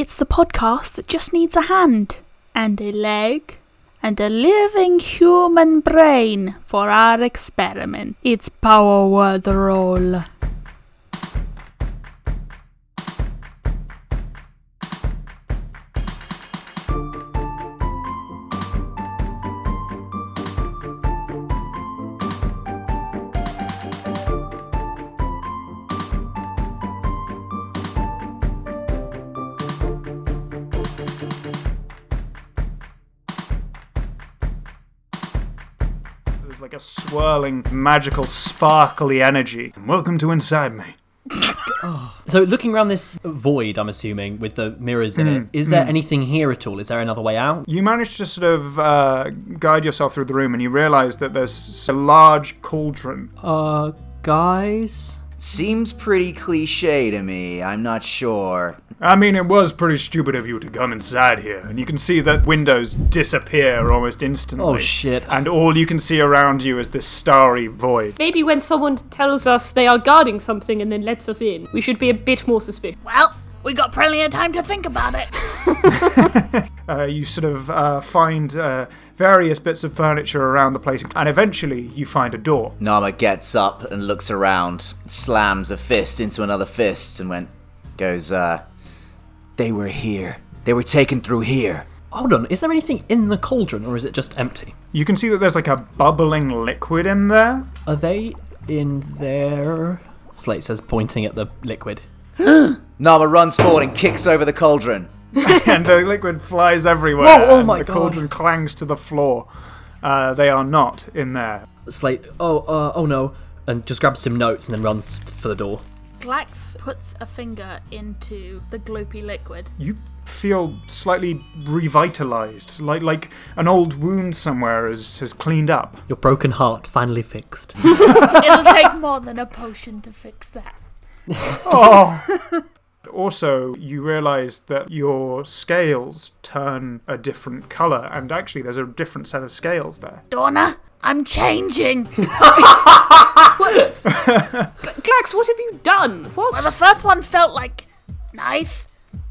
It's the podcast that just needs a hand and a leg and a living human brain for our experiment. It's Power Word Roll. Swirling, magical, sparkly energy. Welcome to inside me. So, looking around this void, I'm assuming, with the mirrors in it, is there anything here at all? Is there another way out? You manage to sort of uh, guide yourself through the room, and you realize that there's a large cauldron. Uh, guys? Seems pretty cliche to me. I'm not sure. I mean, it was pretty stupid of you to come inside here, and you can see that windows disappear almost instantly. Oh, shit. And all you can see around you is this starry void. Maybe when someone tells us they are guarding something and then lets us in, we should be a bit more suspicious. Well, we got plenty of time to think about it. Uh, you sort of uh, find uh, various bits of furniture around the place, and eventually you find a door. Nama gets up and looks around, slams a fist into another fist, and went, goes, uh, they were here. They were taken through here. Hold on, is there anything in the cauldron or is it just empty? You can see that there's like a bubbling liquid in there. Are they in there? Slate says, pointing at the liquid. Nama runs forward and kicks over the cauldron. and the liquid flies everywhere. Whoa, oh and my the God. cauldron clangs to the floor. Uh, they are not in there. Slate, oh, uh, oh no, and just grabs some notes and then runs for the door. Glax puts a finger into the gloopy liquid. You feel slightly revitalized, like like an old wound somewhere has, has cleaned up. Your broken heart finally fixed. It'll take more than a potion to fix that. Oh. Also, you realize that your scales turn a different color, and actually, there's a different set of scales there. Dorna, I'm changing. Glax, what have you done? What? Well, the first one felt like nice,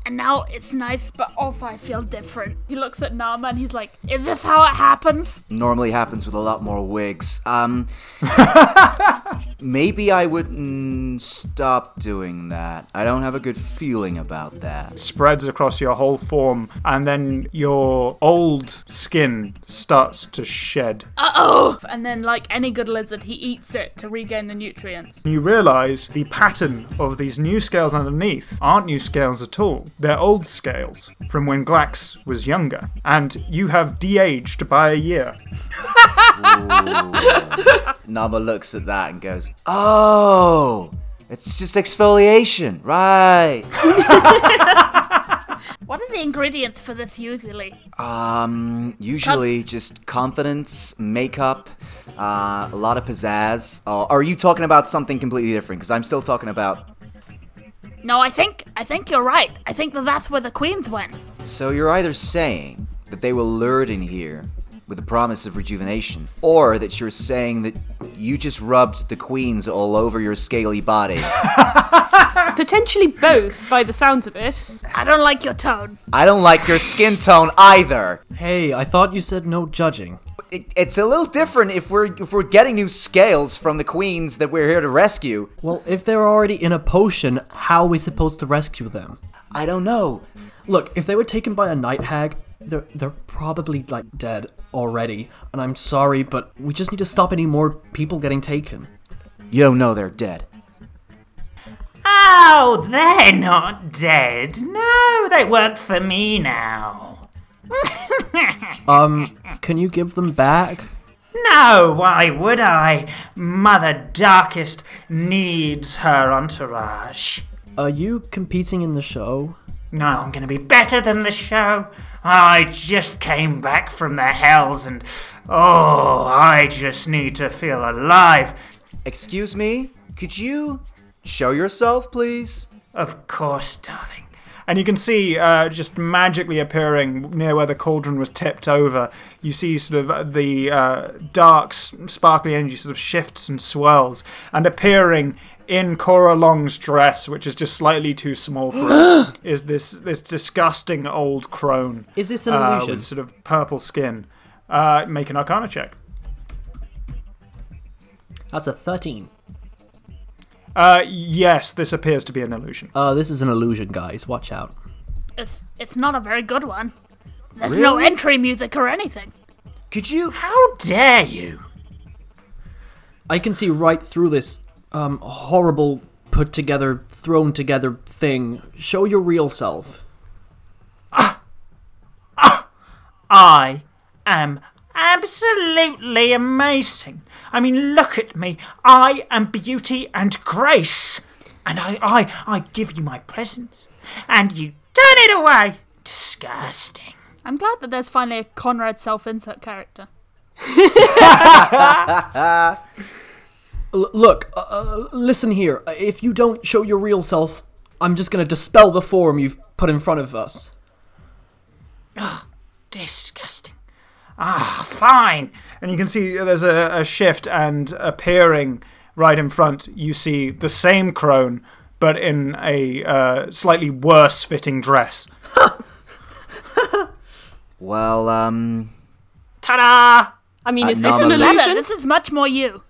and now it's nice, but also I feel different. He looks at Nama and he's like, Is this how it happens? Normally happens with a lot more wigs. Um, maybe I wouldn't stop doing that. I don't have a good feeling about that. Spreads across your whole form, and then your old skin starts to shed. Uh oh! And then, like any good lizard, he eats it to regain the nutrients. You realize the pattern of these new scales underneath aren't new scales at all. They're old scales from when Glax was younger, and you have de-aged by a year. Nama looks at that and goes, Oh, it's just exfoliation, right? What are the ingredients for this usually? Um, usually just confidence, makeup, uh, a lot of pizzazz. Uh, are you talking about something completely different? Because I'm still talking about. No, I think I think you're right. I think that that's where the queens went. So you're either saying that they were lured in here with the promise of rejuvenation, or that you're saying that you just rubbed the queens all over your scaly body. Potentially both, by the sounds of it. I don't like your tone. I don't like your skin tone either. Hey, I thought you said no judging. It, it's a little different if we're if we're getting new scales from the queens that we're here to rescue. Well, if they're already in a potion, how are we supposed to rescue them? I don't know. Look, if they were taken by a night hag, they're they're probably like dead already. And I'm sorry, but we just need to stop any more people getting taken. You don't know they're dead. Oh, they're not dead. No, they work for me now. Um, can you give them back? No, why would I? Mother Darkest needs her entourage. Are you competing in the show? No, I'm gonna be better than the show. I just came back from the hells and oh, I just need to feel alive. Excuse me? Could you show yourself, please? Of course, darling. And you can see uh, just magically appearing near where the cauldron was tipped over. You see sort of uh, the uh, dark, sparkly energy sort of shifts and swirls, and appearing in Cora Long's dress, which is just slightly too small for her, is this this disgusting old crone Is this an uh, illusion? with sort of purple skin. Uh, make an Arcana check. That's a 13. Uh, yes, this appears to be an illusion. Uh, this is an illusion, guys. Watch out. It's it's not a very good one. There's no Really? entry music or anything. Could you? How dare you? I can see right through this um horrible put together, thrown together thing. Show your real self. I am absolutely amazing. I mean, look at me. I am beauty and grace. And I, I, I give you my presents. And you turn it away. Disgusting. I'm glad that there's finally a Conrad self-insert character. L- look, uh, uh, listen here. If you don't show your real self, I'm just gonna dispel the form you've put in front of us. Disgusting. Ah, fine. And you can see there's a, a shift, and appearing right in front, you see the same crone, but in a uh, slightly worse fitting dress. Well, um, Ta-da! I mean, Uh, is this an no, no. Better, illusion? this is much more you.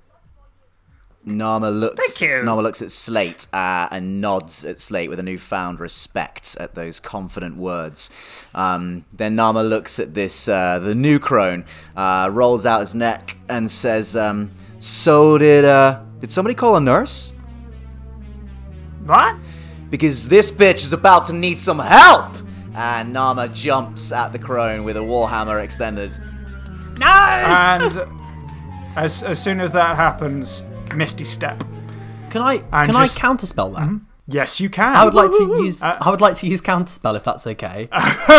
Nama looks. Thank you. Nama looks at Slate uh, and nods at Slate with a newfound respect at those confident words. Um, then Nama looks at this, uh, the new crone, uh, rolls out his neck and says, um, "So did uh, did somebody call a nurse? What? Because this bitch is about to need some help." And Nama jumps at the crone with a warhammer extended. No. And as, as soon as that happens, Misty Step. Can I can just- I counterspell that? Mm-hmm. Yes, you can. I would like to use uh, I would like to use counterspell if that's okay.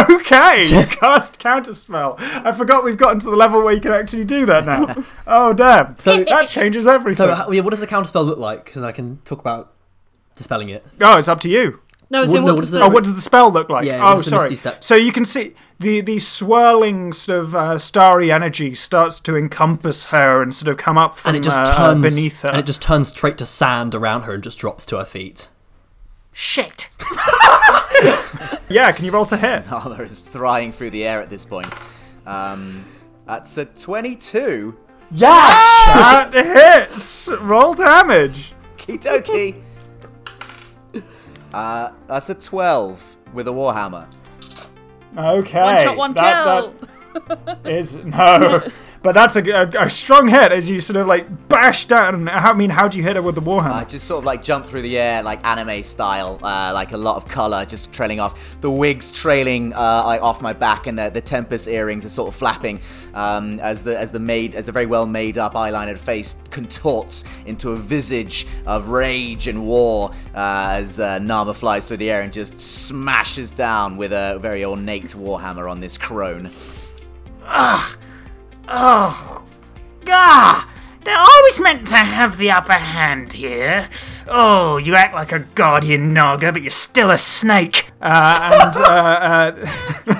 Okay, you cast counterspell. I forgot we've gotten to the level where you can actually do that now. oh damn! So- that changes everything. So, what does the counterspell look like? Because I can talk about dispelling it. oh, it's up to you. No, as Well, in no, what what does the... the- Oh, what does the spell look like? Yeah, oh, sorry. So you can see the the swirling sort of uh, starry energy starts to encompass her and sort of come up from And it just uh, turns beneath her. and it just turns straight to sand around her and just drops to her feet. Shit. yeah, can you roll to hit? Nama is flying through the air at this point. Um, that's a 22. Yes! That hits. Roll damage. Kidoki. Uh, that's a 12 with a warhammer. Okay. one shot, one that, kill. that is no, but that's a, a, a strong hit as you sort of like bash down. I mean, how do you hit her with the warhammer? I just sort of like jump through the air, like anime style, uh, like a lot of color just trailing off. The wigs trailing uh, like off my back, and the, the Tempest earrings are sort of flapping um, as the as the made as the very well made up eyelinered face contorts into a visage of rage and war uh, as uh, Nama flies through the air and just smashes down with a very ornate warhammer on this crone. Oh, gah! They're always meant to have the upper hand here. Oh, you act like a guardian Naga, but you're still a snake. Uh, and uh, uh,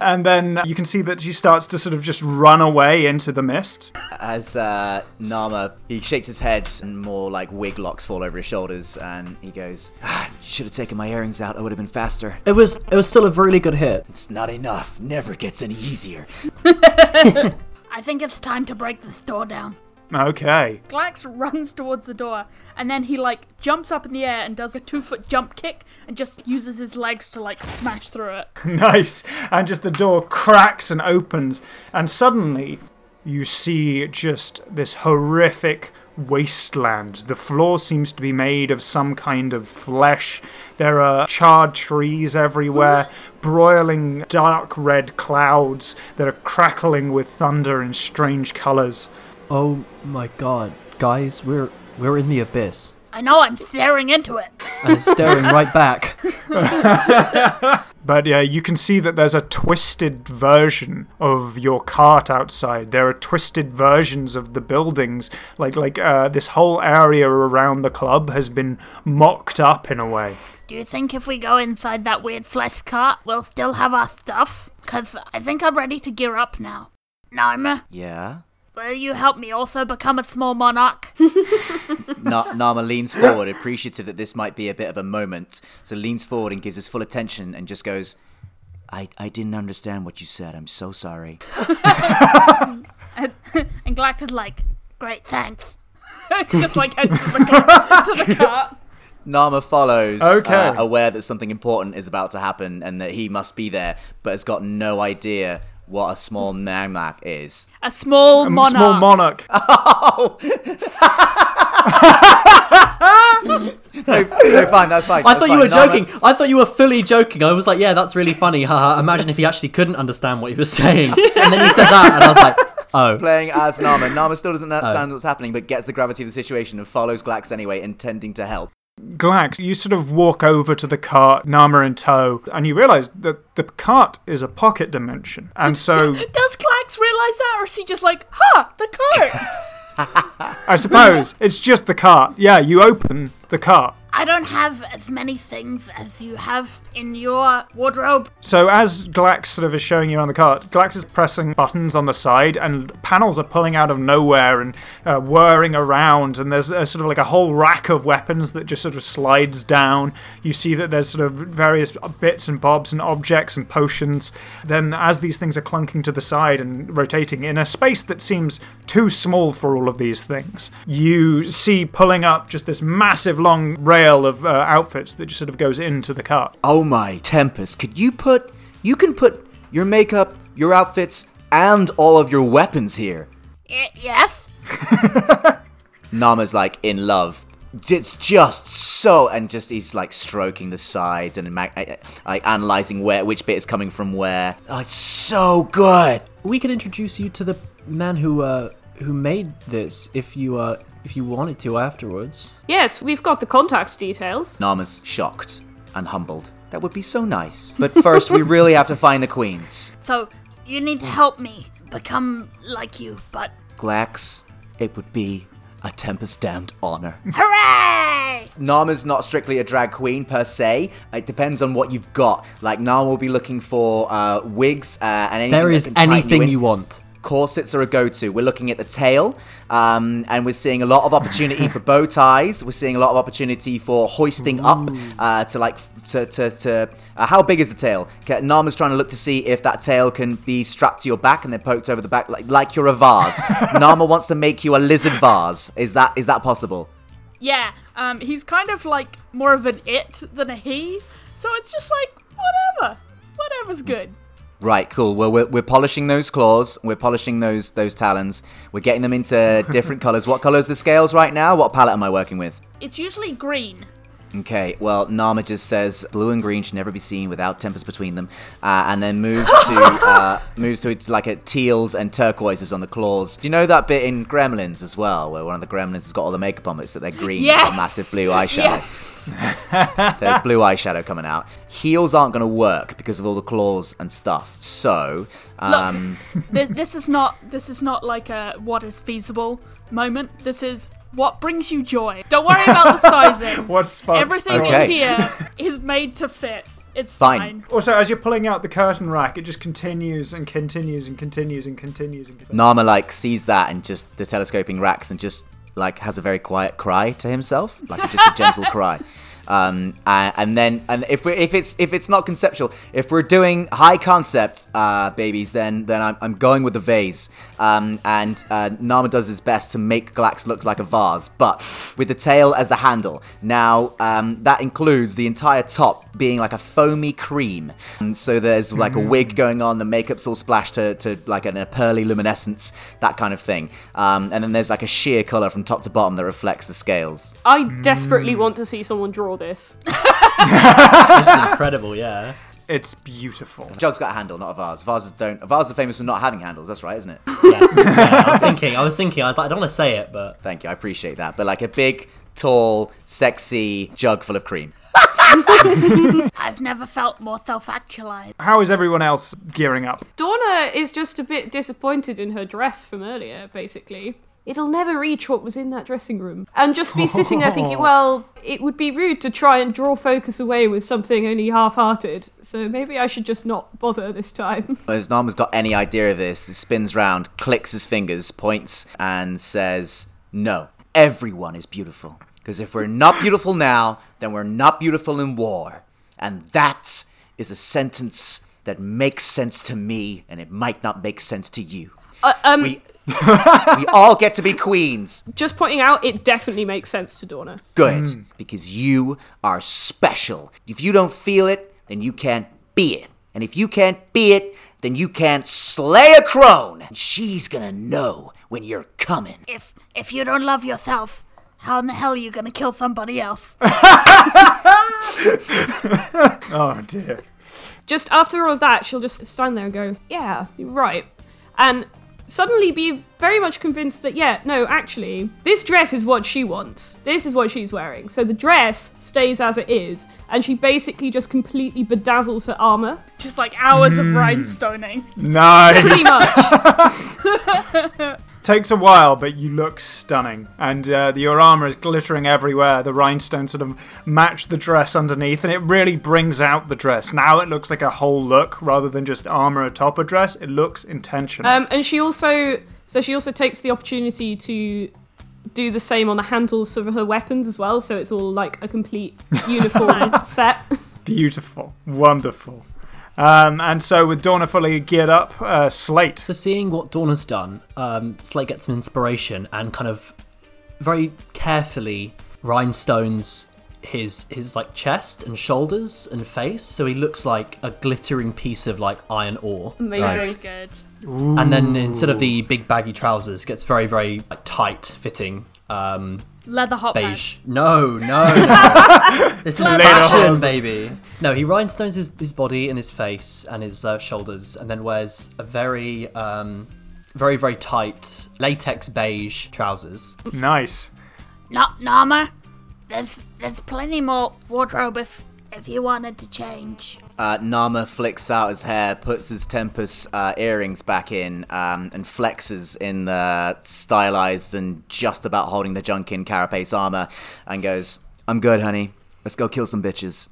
and then you can see that she starts to sort of just run away into the mist. As uh, Nama, he shakes his head and more like wig locks fall over his shoulders, and he goes, ah, "Should have taken my earrings out. I would have been faster. It was it was still a really good hit. It's not enough. Never gets any easier." I think it's time to break this door down. Okay. Glax runs towards the door, and then he like jumps up in the air and does a two foot jump kick, and just uses his legs to like smash through it. nice. And just the door cracks and opens, and suddenly you see just this horrific wasteland. The floor seems to be made of some kind of flesh. There are charred trees everywhere, broiling dark red clouds that are crackling with thunder in strange colors. Oh my god, guys, we're we're in the abyss, I know I'm staring into it. and it's staring right back. But yeah, you can see that there's a twisted version of your cart outside. There are twisted versions of the buildings. Like like uh, this whole area around the club has been mocked up in a way. Do you think if we go inside that weird flesh cart, we'll still have our stuff? Cause I think I'm ready to gear up now. Narmer, Yeah. Will you help me also become a small monarch? Na- Nama leans forward, appreciative that this might be a bit of a moment. So leans forward and gives his full attention and just goes, I, I didn't understand what you said. I'm so sorry. and, and Glax is like, great, thanks. Just like heads to the, car, to the cart. Nama follows, Okay. uh, aware that something important is about to happen and that he must be there, but has got no idea what a small Namak is. A small monarch. A monarch. small monarch. Oh! no, no, fine, that's fine. I that's thought you fine. were Nama- joking. I thought you were fully joking. I was like, yeah, that's really funny. Haha. Imagine if he actually couldn't understand what he was saying. And then he said that, and I was like, oh. Playing as Nama. Nama still doesn't oh. understand what's happening, but gets the gravity of the situation and follows Glax anyway, intending to help. Glax, you sort of walk over to the cart, Nama in tow, and you realise that the cart is a pocket dimension. And so Does Glax realise that, or is he just like, ha, the cart? I suppose it's just the cart. Yeah, you open the cart. I don't have as many things as you have in your wardrobe. So as Glax sort of is showing you on the cart, Glax is pressing buttons on the side, and panels are pulling out of nowhere and uh, whirring around. And there's a, sort of like a whole rack of weapons that just sort of slides down. You see that there's sort of various bits and bobs and objects and potions. Then as these things are clunking to the side and rotating in a space that seems too small for all of these things, you see pulling up just this massive long rail of uh, outfits that just sort of goes into the cut. Oh my Tempest, could you put you can put your makeup, your outfits, and all of your weapons here. Y- yes? Nama's like in love. It's just so, and just he's like stroking the sides and ma- uh, like analyzing where which bit is coming from where. Oh, it's so good. We can introduce you to the man who uh who made this if you uh if you wanted to afterwards. Yes, we've got the contact details. Nama's shocked and humbled. That would be so nice. But first, we really have to find the queens. So, you need to help me become like you, but Glax, it would be a Tempest damned honor. hooray! Nama's not strictly a drag queen per se. It depends on what you've got. Like Nama will be looking for uh, wigs uh, and anything. There that is can tighten anything in. you want. Corsets are a go-to. We're looking at the tail, um, and we're seeing a lot of opportunity for bow ties. We're seeing a lot of opportunity for hoisting up uh, to like to to, to uh, how big is the tail? Okay, Nama's trying to look to see if that tail can be strapped to your back and then poked over the back like like you're a vase. Nama wants to make you a lizard vase. Is that is that possible? Yeah, um, he's kind of like more of an it than a he, so it's just like, whatever. Whatever's good. Right, cool. Well, we're, we're polishing those claws. We're polishing those those talons. We're getting them into different colors. What color is the scales right now? What palette am I working with? It's usually green. Okay, well, Nama just says blue and green should never be seen without tempers between them, uh, and then moves to uh, moves to like a teals and turquoises on the claws. Do you know that bit in Gremlins as well, where one of the Gremlins has got all the makeup on, but it's that they're green, with Yes! a massive blue eyeshadow. Yes! There's blue eyeshadow coming out. Heels aren't going to work because of all the claws and stuff. So, um, Th- this is not this is not like a what is feasible moment. This is what brings you joy. Don't worry about the sizing. What sparks Everything Okay. in here is made to fit. It's Fine. fine. Also, as you're pulling out the curtain rack, it just continues and continues and continues and continues and continues. Nama like sees that and just the telescoping racks and just like has a very quiet cry to himself, like just a gentle cry. Um, and, and then and if we if it's if it's not conceptual, if we're doing high concept uh, babies, then then I'm, I'm going with the vase. Um, and uh, Nama does his best to make Glax look like a vase, but with the tail as the handle. Now um, that includes the entire top being like a foamy cream, and so there's like a wig going on. The makeup's all splashed to, to like an, a pearly luminescence, that kind of thing. Um, and then there's like a sheer color from top to bottom that reflects the scales. I desperately want to see someone draw this. This is incredible, yeah. It's beautiful. Jug's got a handle, not a vase. Vases don't. Vases are famous for not having handles. That's right, isn't it? Yes. yeah, I was thinking. I was thinking. I was like, I don't want to say it, but Thank you, I appreciate that. But like a big, tall, sexy jug full of cream. I've never felt more self-actualized. How is everyone else gearing up? Dorna is just a bit disappointed in her dress from earlier, basically. It'll never reach what was in that dressing room. And just be sitting there thinking, well, it would be rude to try and draw focus away with something only half hearted. So maybe I should just not bother this time. As Nama's got any idea of this, he spins round, clicks his fingers, points, and says, No, everyone is beautiful. Because if we're not beautiful now, then we're not beautiful in war. And that is a sentence that makes sense to me, and it might not make sense to you. Uh, um, We, we all get to be queens. just pointing out, it definitely makes sense to Dorna. Good, hmm. because you are special. If you don't feel it, then you can't be it. And if you can't be it, then you can't slay a crone. And she's gonna know when you're coming. If if you don't love yourself, how in the hell are you gonna kill somebody else? Oh dear. Just after all of that, she'll just stand there and go, Yeah, you're right. And suddenly be very much convinced that, yeah, no, actually, this dress is what she wants. This is what she's wearing. So the dress stays as it is, and she basically just completely bedazzles her armor. Just like hours of hmm. rhinestoning. Nice. Pretty much. Takes a while, but you look stunning, and uh, your armor is glittering everywhere. The rhinestones sort of match the dress underneath, and it really brings out the dress. Now it looks like a whole look rather than just armor atop a dress. It looks intentional. Um, and she also, so she also takes the opportunity to do the same on the handles of her weapons as well. So it's all like a complete uniform set. Beautiful, wonderful. Um, and so with Dorna fully geared up, uh, Slate. So seeing what Dawn has done, um, Slate gets some inspiration and kind of very carefully rhinestones his his like chest and shoulders and face, so he looks like a glittering piece of like iron ore. Amazing. Good. And then instead of the big baggy trousers, gets very very like, tight fitting. Um, Leather hot beige. pants. No, no, no. this is Later fashion, on. baby. No, he rhinestones his, his body and his face and his uh, shoulders, and then wears a very, um, very, very tight latex beige trousers. Nice. No, Nama, there's there's plenty more wardrobe if if you wanted to change. Uh, Nama flicks out his hair, puts his Tempest uh, earrings back in, um, and flexes in the stylized and just about holding the junk in carapace armor, and goes, "I'm good, honey. Let's go kill some bitches."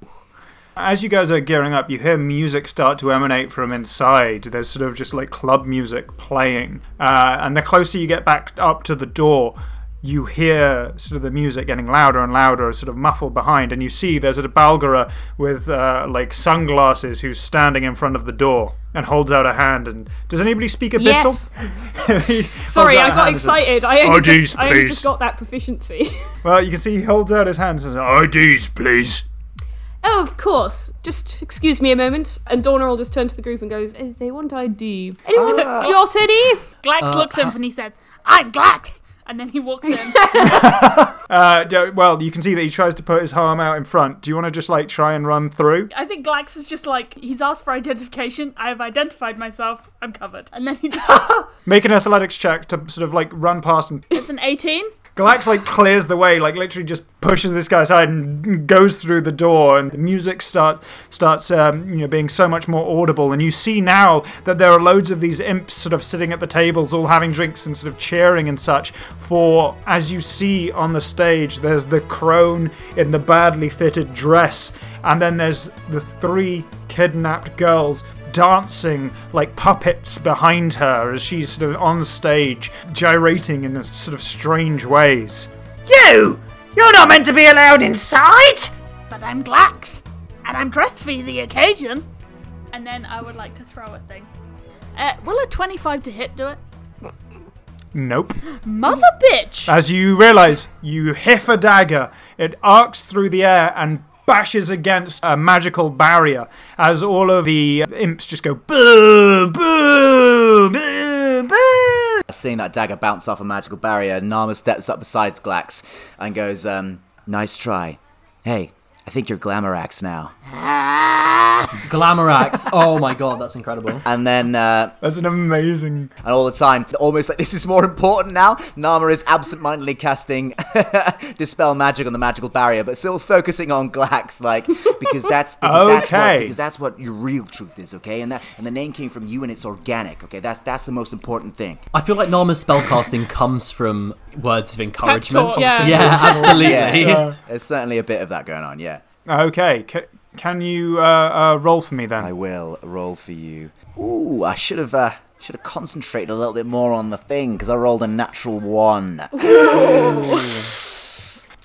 As you guys are gearing up, you hear music start to emanate from inside. There's sort of just like club music playing. Uh, and the closer you get back up to the door, you hear sort of the music getting louder and louder, sort of muffled behind. And you see there's a Barlgura with uh, like sunglasses who's standing in front of the door and holds out a hand. And does anybody speak Yes. Abyssal? He holds Sorry, I got hand and says, excited. I only, IDs, just, I only just got that proficiency. Well, you can see he holds out his hand and says, IDs, please. oh, of course. Just excuse me a moment. And Dorna will just turn to the group and goes, "Eh, "They want ID. Anyone Your city? Glax looks at him and he said, "I'm Glax," and then he walks in. Uh, do- well, you can see that he tries to put his arm out in front. Do you want to just like try and run through? I think Glax is just like he's asked for identification. I have identified myself. I'm covered. And then he just Make an athletics check to sort of like run past and it's an 18. Glax like clears the way, like literally just pushes this guy aside and goes through the door, and the music start starts um, you know being so much more audible. And you see now that there are loads of these imps sort of sitting at the tables, all having drinks and sort of cheering and such. For as you see on the stage, there's the crone in the badly fitted dress, and then there's the three kidnapped girls dancing like puppets behind her as she's sort of on stage, gyrating in a sort of strange ways. You! You're not meant to be allowed inside! But I'm Glax, and I'm dressed for the occasion. And then I would like to throw a thing. Uh, will a 25 to hit do it? Nope. Mother bitch! As you realize, you hiff a dagger. It arcs through the air and bashes against a magical barrier as all of the imps just go boo, boo, boo, boo. Seeing that dagger bounce off a magical barrier, Nama steps up beside Glax and goes, um, "Nice try. Hey, I think you're Glamorax now." Ah! Glamorax. Oh my god, that's incredible. And then, uh, That's an amazing. and all the time, almost like this is more important now. Nama is absentmindedly casting dispel magic on the magical barrier, but still focusing on Glax, like because that's because that's what Okay. because that's what your real truth is, okay? And that and the name came from you, and it's organic, okay? That's that's the most important thing. I feel like Nama's spellcasting comes from words of encouragement. talk, yeah. yeah, absolutely. Yeah, there's certainly a bit of that going on. Yeah, Okay, ca- can you uh, uh, roll for me then? I will roll for you. Ooh, I should have. Uh, should have concentrated a little bit more on the thing because I rolled a natural one.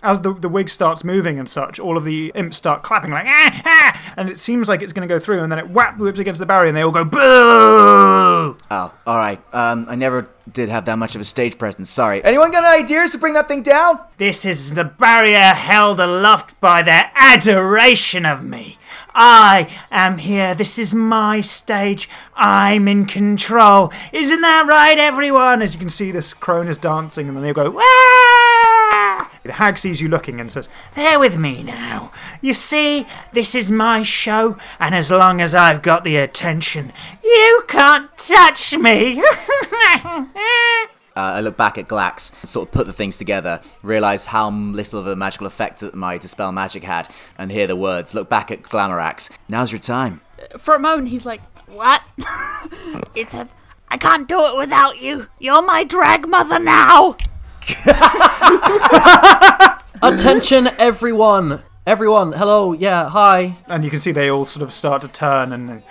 As the, the wig starts moving and such, all of the imps start clapping like ah, ah, and it seems like it's going to go through, and then it whap whips against the barrier, and they all go boo. Oh, all right. Um, I never did have that much of a stage presence. Sorry. Anyone got any ideas to bring that thing down? This is the barrier held aloft by their adoration of me. I am here. This is my stage. I'm in control. Isn't that right, everyone? As you can see, this crone is dancing, and then they go wah. The hag sees you looking and says, They're with me now. You see, this is my show, and as long as I've got the attention, you can't touch me. Uh, I look back at Glax, sort of put the things together, realize how little of a magical effect that my dispel magic had, and hear the words. Look back at Glamorax. Now's your time. For a moment, he's like, What? Ethan, I can't do it without you. You're my drag mother now. Attention, everyone! Everyone, hello, yeah, hi. and you can see they all sort of start to turn and.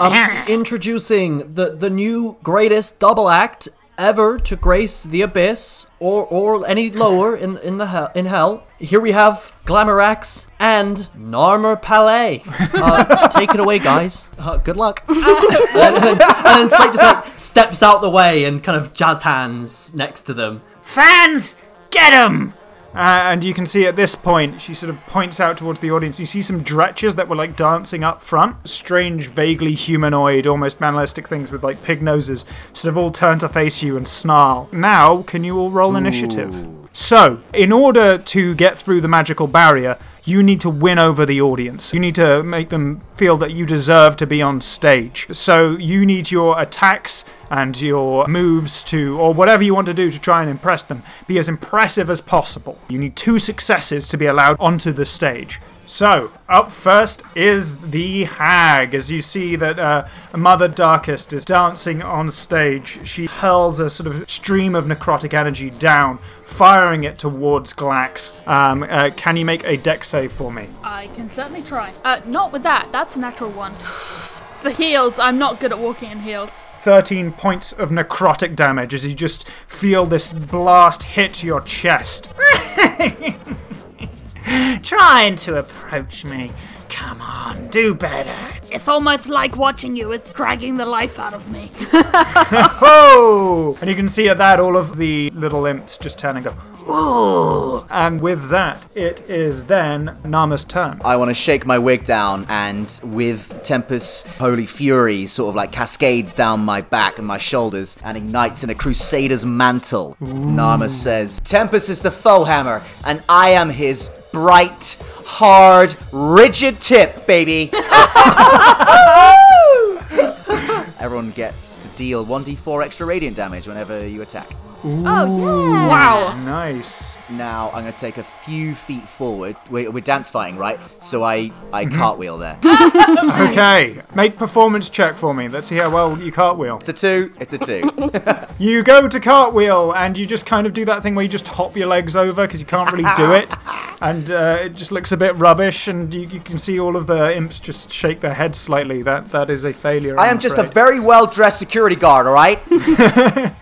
Um, introducing the the new greatest double act ever to grace the abyss or or any lower in in the hell in hell. Here we have Glamorax and Narmer Palais. Uh, take it away, guys. Uh, good luck. and, then, and then Slate just like steps out the way and kind of jazz hands next to them. Fans, get get 'em! Uh, and you can see at this point, she sort of points out towards the audience. You see some dretches that were like dancing up front. Strange, vaguely humanoid, almost manalistic things with like pig noses, sort of all turn to face you and snarl. Now, can you all roll initiative? So, in order to get through the magical barrier, you need to win over the audience. You need to make them feel that you deserve to be on stage. So, you need your attacks and your moves to, or whatever you want to do to try and impress them, be as impressive as possible. You need two successes to be allowed onto the stage. So, up first is the hag. As you see that uh, Mother Darkest is dancing on stage, she hurls a sort of stream of necrotic energy down, firing it towards Glax. Um, uh, can you make a deck save for me? I can certainly try. Uh, not with that. That's a natural one. It's the heels. I'm not good at walking in heels. 13 points of necrotic damage as you just feel this blast hit your chest. Trying to approach me. Come on, do better. It's almost like watching you. It's dragging the life out of me. Oh! And you can see at that all of the little imps just turn and go, Ooh! And with that, it is then Nama's turn. I want to shake my wig down, and with Tempest's holy fury, sort of like cascades down my back and my shoulders, and ignites in a crusader's mantle. Nama says, Tempest is the foe hammer, and I am his bright, hard, rigid tip, baby. Everyone gets to deal 1d4 extra radiant damage whenever you attack. Oh, yeah. Wow. Nice. Now I'm going to take a few feet forward. We're, we're dance fighting, right? So I, I cartwheel there. Okay, make performance check for me. Let's see how well you cartwheel. It's a two. It's a two. You go to cartwheel and you just kind of do that thing where you just hop your legs over because you can't really do it. And uh, it just looks a bit rubbish, and you, you can see all of the imps just shake their heads slightly. That That is a failure. I I'm am just a very well dressed security guard, all right?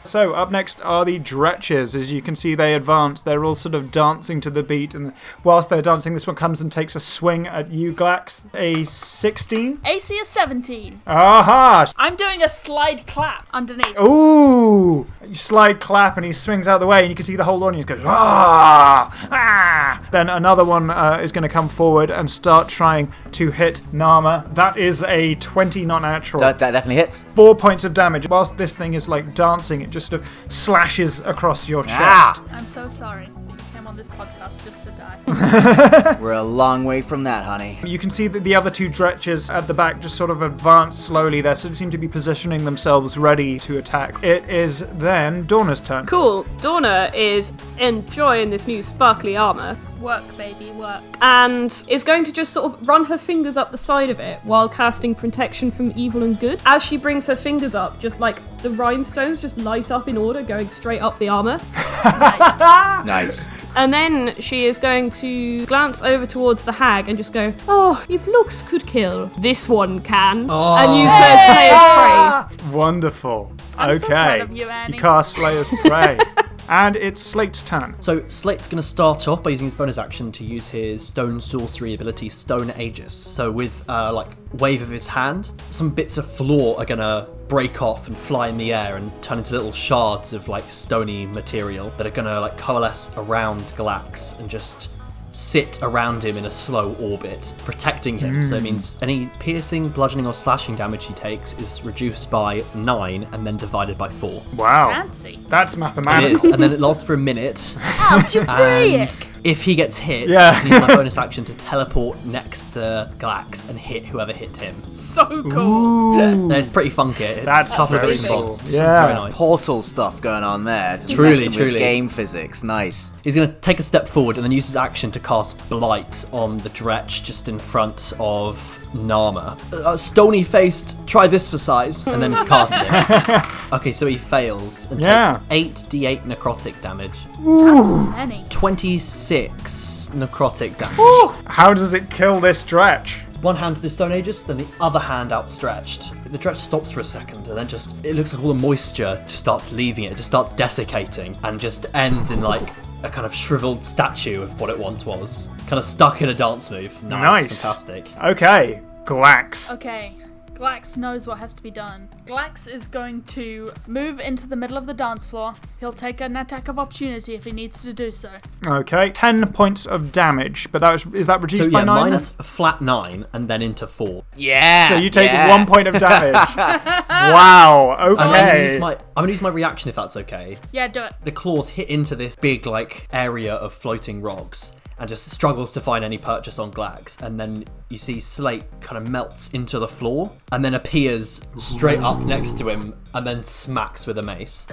So up next are the Dretches. As you can see, they advance. They're all sort of dancing to the beat, and whilst they're dancing, this one comes and takes a swing at you, Glax. A 16. AC is 17. Aha! I'm doing a slide clap underneath. Ooh! You slide clap, and he swings out the way, and you can see the whole audience go ah! ah! Then another one uh, is going to come forward and start trying to hit Nama. That is a 20 not natural. that, that definitely hits. Four points of damage. Whilst this thing is like dancing, it just sort of slashes across your chest. Ah. I'm so sorry that you came on on this podcast just to die. We're a long way from that, honey. You can see that the other two dretches at the back just sort of advance slowly. There, so they seem to be positioning themselves ready to attack. It is then Dorna's turn. Cool. Dorna is enjoying this new sparkly armor work, baby, work. and is going to just sort of run her fingers up the side of it while casting protection from evil and good. As she brings her fingers up, just like the rhinestones just light up in order, going straight up the armor. Nice. And then she is going to glance over towards the hag and just go, Oh, if looks could kill, this one can. And you oh. her Slayer's Prey. Wonderful. I'm okay. so proud of you, Annie. cast Slayer's Prey. and it's Slate's turn. So Slate's going to start off by using his bonus action to use his stone sorcery ability, Stone Aegis. So with uh, like wave of his hand, some bits of floor are going to break off and fly in the air and turn into little shards of like stony material that are going to like coalesce around Glax and just sit around him in a slow orbit, protecting him. So it hmm. means any piercing, bludgeoning, or slashing damage he takes is reduced by nine and then divided by four. Wow. Fancy. That's It mathematical. is, and then it lasts for a minute. Algebraic. And if he gets hit, Yeah. I can use my bonus action to teleport next to Glax and hit whoever hit him. So cool. And it's pretty funky. It- That's a couple of very cool. bobs. Yeah. very nice. Portal stuff going on there. Just Truly, messing with truly. game physics. Nice. He's going to take a step forward and then use his action to cast Blight on the Dretch just in front of Nama. Uh, stony faced, try this for size, and then cast it. okay, so he fails and Yeah. takes 8d8 necrotic damage. Many. 26 necrotic damage. How does it kill this Dretch? one hand to the Stone Aegis, then the other hand outstretched. The dretch stops for a second, and then just it looks like all the moisture just starts leaving it. It just starts desiccating, and just ends in like a kind of shriveled statue of what it once was, kind of stuck in a dance move. Nice, Nice. fantastic. Okay. Glax. Okay. Glax knows what has to be done. Glax is going to move into the middle of the dance floor. He'll take an attack of opportunity if he needs to do so. Okay. 10 points of damage, but that was, is that reduced So by yeah, 9? minus flat nine, and then into four. Yeah. So you take yeah. one point of damage. wow. I'm gonna, Okay. use my, I'm gonna use my reaction if that's okay. Yeah, do it. the claws hit into this big like area of floating rocks and just struggles to find any purchase on Glax. And then you see Slate kind of melts into the floor and then appears straight up next to him and then smacks with a mace.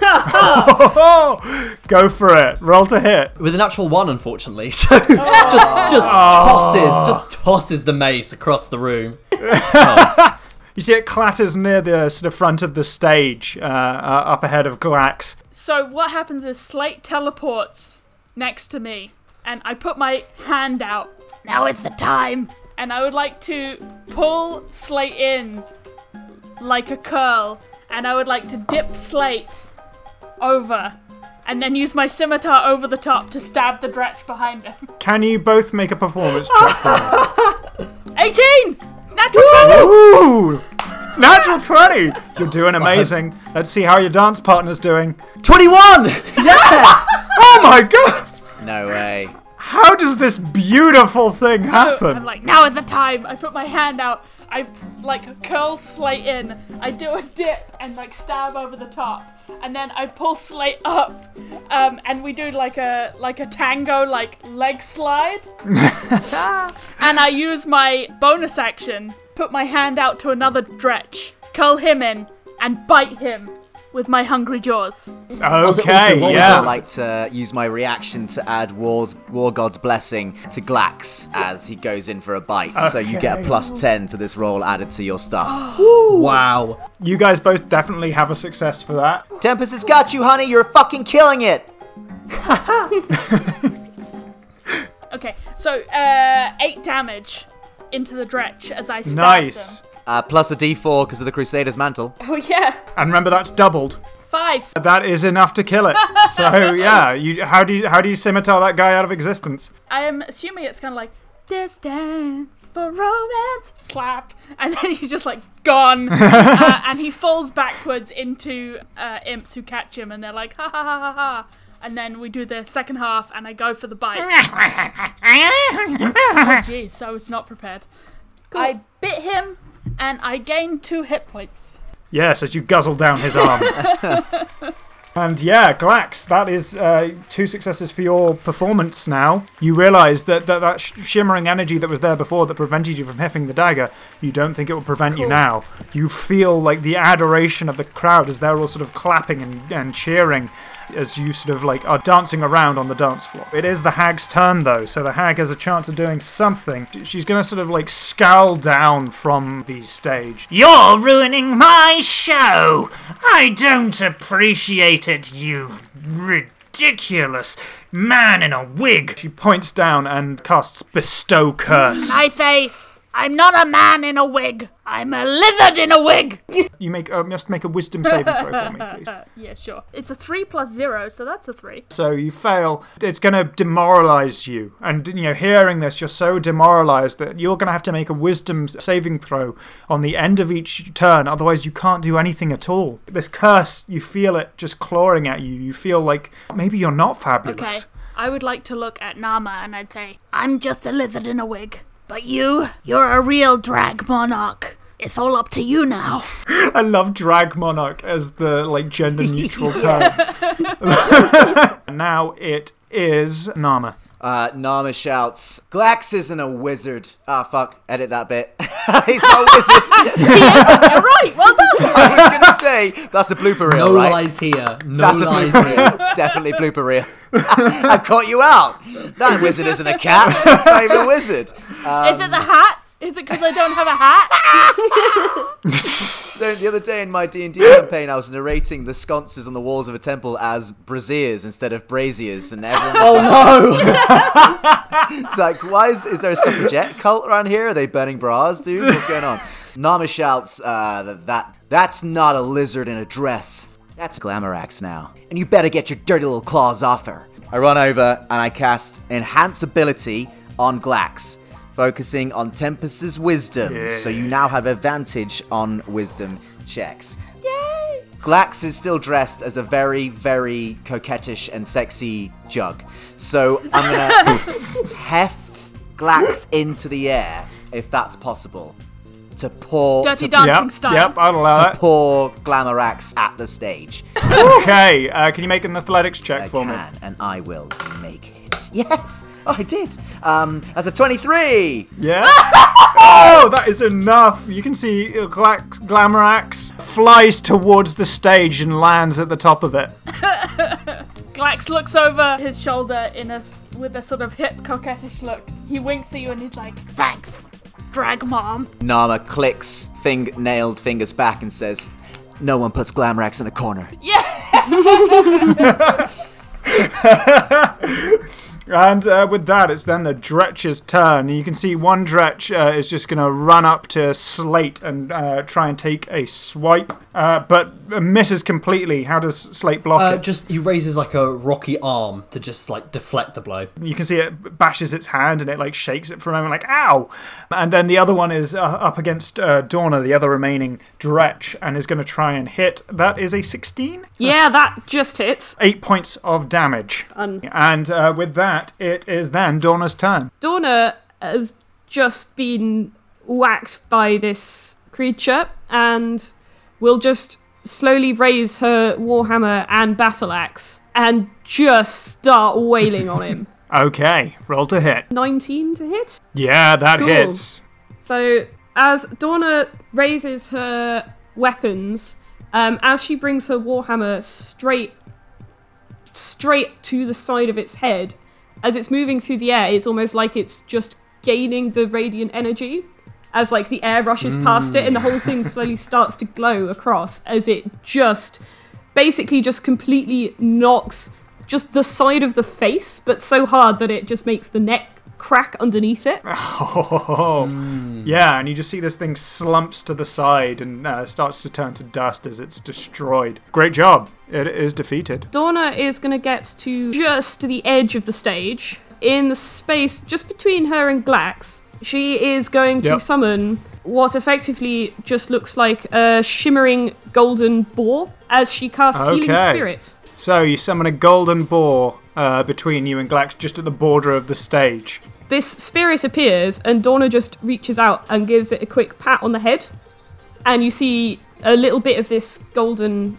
Go for it. Roll to hit. with a natural one, unfortunately. So just just tosses just tosses the mace across the room. You see it clatters near the sort of front of the stage, uh, uh, up ahead of Glax. So what happens is Slate teleports next to me, and I put my hand out, Now it's the time. and I would like to pull Slate in like a curl, and I would like to dip Slate over, and then use my scimitar over the top to stab the Dretch behind him. Can you both make a performance check for me? 18! Natural 20! Ooh! Natural 20! You're doing amazing. Let's see how your dance partner's doing. 21! Yes! Oh my god! No way. How does this beautiful thing So happen? I'm like, now is the time. I put my hand out. I like curl Slate in. I do a dip and like stab over the top, and then I pull Slate up, um, and we do like a like a tango like leg slide. and I use my bonus action, put my hand out to another Dretch, curl him in, and bite him with my hungry jaws. okay, also, what yeah. I'd like to use my reaction to add War's, War God's Blessing to Glax as he goes in for a bite. So you get a plus 10 to this roll added to your stuff. wow. You guys both definitely have a success for that. Tempest has got you, honey. You're fucking killing it. Okay, so uh, eight damage into the Dretch as I stab Nice. them. Uh, plus a d4 because of the Crusader's Mantle. Oh yeah. And remember that's doubled. Five. That is enough to kill it. So yeah, you how do you how do you scimitar that guy out of existence? I am assuming it's kind of like this dance for romance slap, and then he's just like gone, uh, and he falls backwards into uh, imps who catch him, and they're like ha ha ha ha ha. And then we do the second half, and I go for the bite. oh jeez, I was not prepared. I bit him, and I gained two hit points. Yes, as you guzzle down his arm. And yeah, Glax, that is uh, two successes for your performance now. You realise that that, that sh- shimmering energy that was there before that prevented you from hefting the dagger, you don't think it will prevent you now. You feel like the adoration of the crowd as they're all sort of clapping and, and cheering as you sort of like are dancing around on the dance floor. It is the hag's turn though, so the hag has a chance of doing something. She's going to sort of like scowl down from the stage. You're ruining my show! I don't appreciate it, you ridiculous man in a wig! She points down and casts Bestow Curse. I say, I'm not a man in a wig. I'm a lizard in a wig. You make uh, must make a wisdom saving throw for me, please. Yeah, sure. It's a three plus zero, so that's a three. So you fail. It's going to demoralize you, and you know, hearing this, you're so demoralized that you're going to have to make a wisdom saving throw on the end of each turn. Otherwise, you can't do anything at all. This curse, you feel it just clawing at you. You feel like maybe you're not fabulous. Okay. I would like to look at Nama and I'd say, I'm just a lizard in a wig. But you, you're a real drag monarch. It's all up to you now. I love drag monarch as the like gender neutral term. now it is Nama. Uh, Nama shouts, Glax isn't a wizard. Ah, fuck. Edit that bit. He's not a wizard. You're right, well done! I was going to say, that's a blooper reel, No right? lies here. No That's a lies blooper here. Definitely blooper reel. I caught you out. That wizard isn't a cat. It's not even a wizard. Is it the hat? Is it because I don't have a hat? So the other day in my D and D campaign, I was narrating the sconces on the walls of a temple as braziers instead of braziers, and everyone was Oh no! It's like, why is, is there a suffragette cult around here? Are they burning bras, dude? What's going on? Nama shouts uh, that, that that's not a lizard in a dress. That's Glamorax now. And you better get your dirty little claws off her. I run over and I cast Enhance Ability on Glax, focusing on Tempest's wisdom. So you now have advantage on wisdom checks. Yay! Glax is still dressed as a very, very coquettish and sexy jug. So I'm gonna heft Glax into the air, if that's possible, to pour Dirty to, dancing Yep, style. yep, I'll allow to that. pour Glamorax at the stage. Okay, uh, can you make an athletics check I for me? can, and I will make it. Yes, oh, I did. Um, that's a 23. Yeah? oh, that is enough. You can see Gla- Glamorax flies towards the stage and lands at the top of it. Glax looks over his shoulder in a with a sort of hip coquettish look. He winks at you and he's like, Thanks, drag mom. Nama clicks fing- nailed fingers back and says, "No one puts Glamorax in a corner." And uh, with that, it's then the Dretch's turn. You can see one Dretch uh, is just going to run up to Slate and uh, try and take a swipe, uh, but misses completely. How does Slate block Uh, it? just he raises like a rocky arm to just like deflect the blow. You can see it bashes its hand and it like shakes it for a moment, like ow. And then the other one is uh, up against uh, Dorna, the other remaining Dretch, and is going to try and hit. That is a 16. Yeah, that just hits. Eight points of damage. And uh, with that, it is then Dorna's turn. Dorna has just been waxed by this creature and will just slowly raise her warhammer and battle axe and just start wailing on him. Okay, roll to hit. 19 to hit. Yeah, that Cool. hits. So as Dorna raises her weapons, um, as she brings her warhammer straight, straight to the side of its head, as it's moving through the air, it's almost like it's just gaining the radiant energy. As like the air rushes past it, and the whole thing mm. slowly starts to glow across as it just, basically, just completely knocks just the side of the face, but so hard that it just makes the neck crack underneath it. Oh, yeah, and you just see this thing slumps to the side and uh, starts to turn to dust as it's destroyed. Great job. It is defeated. Dorna is going to get to just the edge of the stage. In the space just between her and Glax, she is going to Yep. summon what effectively just looks like a shimmering golden boar as she casts Healing Okay. Spirit. So you summon a golden boar uh, between you and Glax just at the border of the stage. This spirit appears, and Dorna just reaches out and gives it a quick pat on the head. And you see a little bit of this golden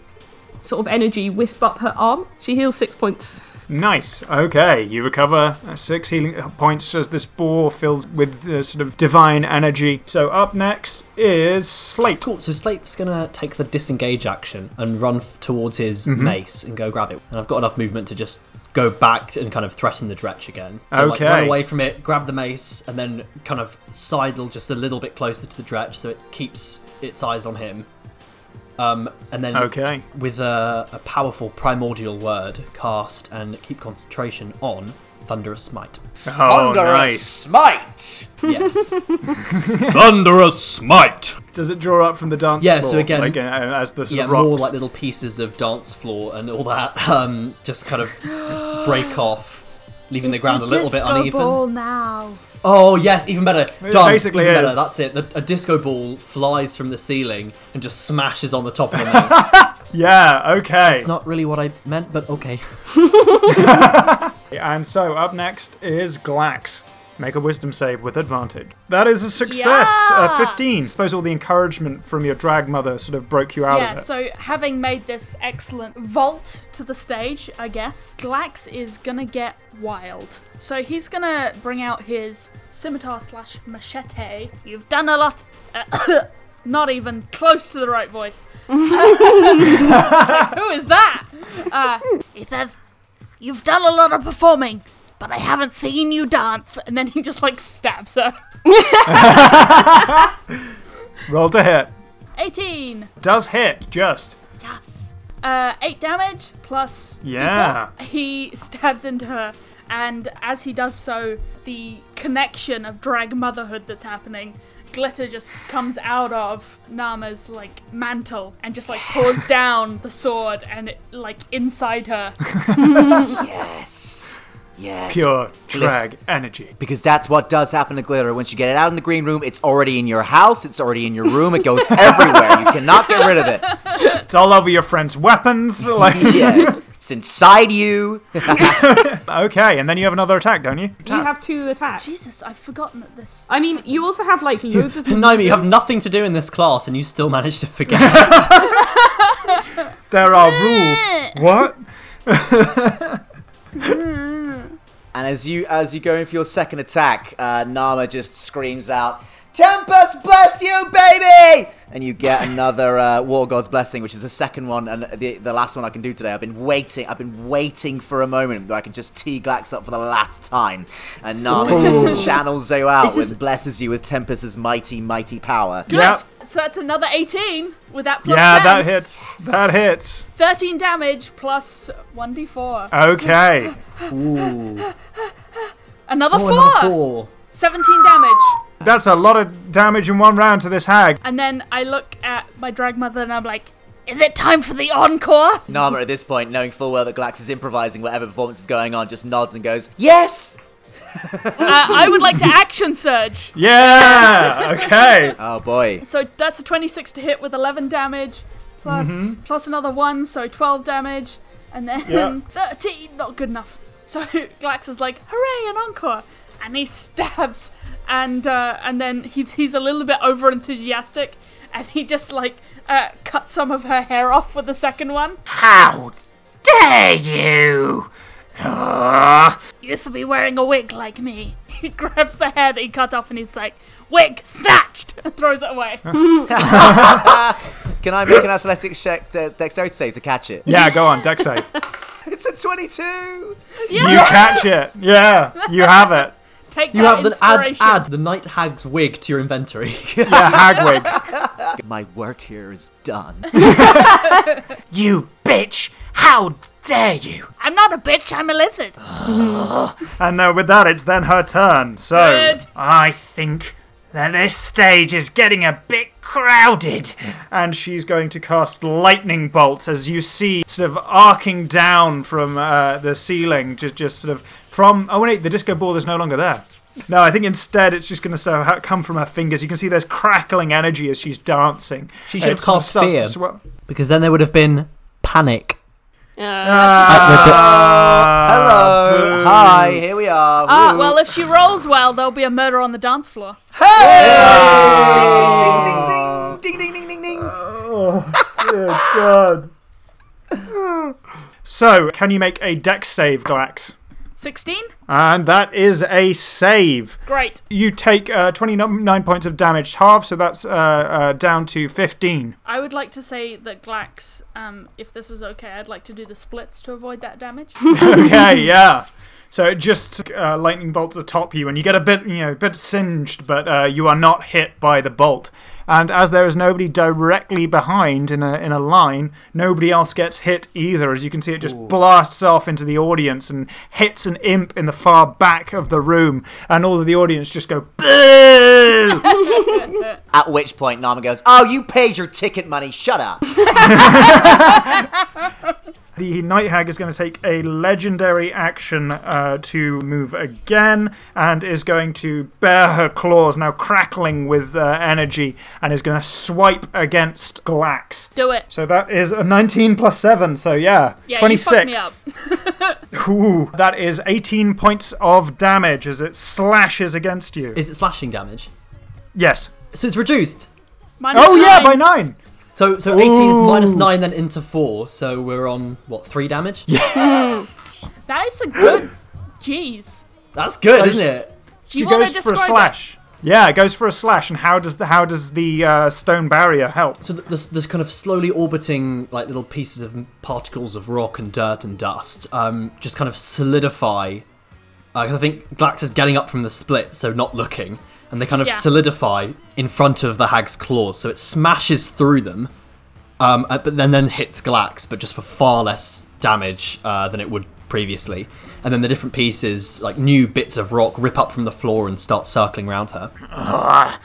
sort of energy wisp up her arm. She heals six points. Nice. Okay, you recover uh, six healing points as this ball fills with uh, sort of divine energy. So up next is Slate. Cool. So Slate's gonna take the disengage action and run f- towards his mace and go grab it. And I've got enough movement to just go back and kind of threaten the Dretch again. So like Okay. run away from it, grab the mace, and then kind of sidle just a little bit closer to the Dretch so it keeps its eyes on him. Um, and then Okay. with a, a powerful primordial word cast and keep concentration on thunderous smite. Oh, Under a nice. smite. Yes. Thunderous smite. Does it draw up from the dance Yeah, floor? so again- like, uh, as the sort yeah, of rocks. more like little pieces of dance floor and all that um, just kind of break off, leaving the ground a, little bit uneven. disco ball now. Oh yes, even better. Done. basically even is. better. That's it. The, a disco ball flies from the ceiling and just smashes on the top of the mace. Yeah. Okay. It's not really what I meant, but okay. And so up next is Glax. Make a wisdom save with advantage. That is a success. Uh, Yes! 15. Suppose all the encouragement from your drag mother sort of broke you out Yeah, of it. so having made this excellent vault to the stage, I guess, Glax is gonna get wild. So he's gonna bring out his scimitar slash machete. You've done a lot. Uh, not even close to the right voice. It's like, Who is that? Uh, He says, You've done a lot of performing, but I haven't seen you dance. and then he just like stabs her. Roll to hit. 18. Does hit, just. Yes. Uh, 8 damage plus. Yeah. D4. He stabs into her, and as he does so, the connection of drag motherhood that's happening. Glitter just comes out of Nama's like mantle and just like pours down the sword and it like inside her. Yes. Yes. Pure drag energy. Because that's what does happen to glitter. Once you get it out in the green room, it's already in your house, it's already in your room, it goes everywhere. You cannot get rid of it. It's all over your friend's weapons. Like, Yeah. It's inside you. okay, and then you have another attack, don't you? You have two attacks. Jesus, I've forgotten that this. I mean, you also have like loads of. Naomi, you have nothing to do in this class, and you still manage to forget. There are rules. What? And as you as you go in for your second attack, uh, Nama just screams out, "Tempest bless you, baby!" And you get another uh, War God's blessing, which is the second one and the the last one I can do today. I've been waiting. I've been waiting for a moment where I can just tee Glax up for the last time, and Nama just channels you out This is- and blesses you with Tempest's mighty, mighty power. Good. Yeah. So that's another 18 with that plus Yeah, 10. that hits. That hits. 13 damage plus 1d4. Okay. Another oh, 4! another four. 17 damage. That's a lot of damage in one round to this hag. And then I look at my drag mother and I'm like, is it time for the encore? Nama, at this point, knowing full well that Glax is improvising whatever performance is going on, just nods and goes, "Yes." uh, I would like to action surge. Yeah. Okay. Oh boy. So that's a 26 to hit with 11 damage, plus, plus another 1, so 12 damage. And then Yep. 13, not good enough. So Glax is like, hooray, an encore! And he stabs, and uh, and then he's, he's a little bit over enthusiastic, and he just like uh, cuts some of her hair off with the second one. How dare you? Ah, Used to be wearing a wig like me. He grabs the hair that he cut off, and he's like, wig snatched, and throws it away. Can I make an athletics check, de- dexterity save to catch it? Yeah, go on, deck save. It's a 22. You catch it. Yeah, you have it. Take You that have the add, add the night hag's wig to your inventory. Yeah, hag wig. My work here is done. you bitch! How dare you? I'm not a bitch, I'm a lizard. And now with that, it's then her turn. So, Good. I think that this stage is getting a bit crowded. and she's going to cast lightning bolt as you see sort of arcing down from uh, the ceiling, just just sort of from. Oh wait, the disco ball is no longer there. No, I think instead it's just going to sort of come from her fingers. You can see there's crackling energy as she's dancing. She should have cast fear. because then there would have been panic. Uh, uh, hello. Hi. Here we are. Ah, well, if she rolls well, there'll be a murder on the dance floor. Hey! Oh. Ding, ding, ding, ding, ding, ding, ding. Oh, dear God. so, can you make a deck save, Glax? 16? And that is a save. Great. You take uh, 29 points of damage half, so that's uh, uh, down to 15. I would like to say that Glax, um, if this is okay, I'd like to do the splits to avoid that damage. okay, yeah. So it just uh, lightning bolts atop you, and you get a bit, you know, a bit singed, but uh, you are not hit by the bolt. And as there is nobody directly behind in a in a line, nobody else gets hit either. As you can see, it just blasts off into the audience and hits an imp in the far back of the room, and all of the audience just go boo. At which point, Nama goes, "Oh, you paid your ticket money. Shut up." The Night Hag is going to take a legendary action uh, to move again and is going to bare her claws, now crackling with uh, energy, and is going to swipe against Glax. Do it. So that is a 19 plus 7, so yeah, Yeah, 26. fucked me Ooh, that is 18 points of damage as it slashes against you. Is it slashing damage? yes. So it's reduced. Minus Oh, yeah, by 9. So so 18 is minus 9 then into 4. So we're on, what, 3 damage? Yeah. That is a good. Jeez. That's good, So- isn't it? Do you She goes for a describe it? slash. Yeah, it goes for a slash, and how does the how does the uh, stone barrier help? So this, this kind of slowly orbiting like little pieces of particles of rock and dirt and dust um, just kind of solidify. Uh, 'cause I think Glax is getting up from the split, so not looking, and they kind of Yeah. solidify in front of the hag's claws. So it smashes through them, um, uh, but then then hits Glax, but just for far less damage uh, than it would previously. And then the different pieces, like new bits of rock, rip up from the floor and start circling around her. Ah!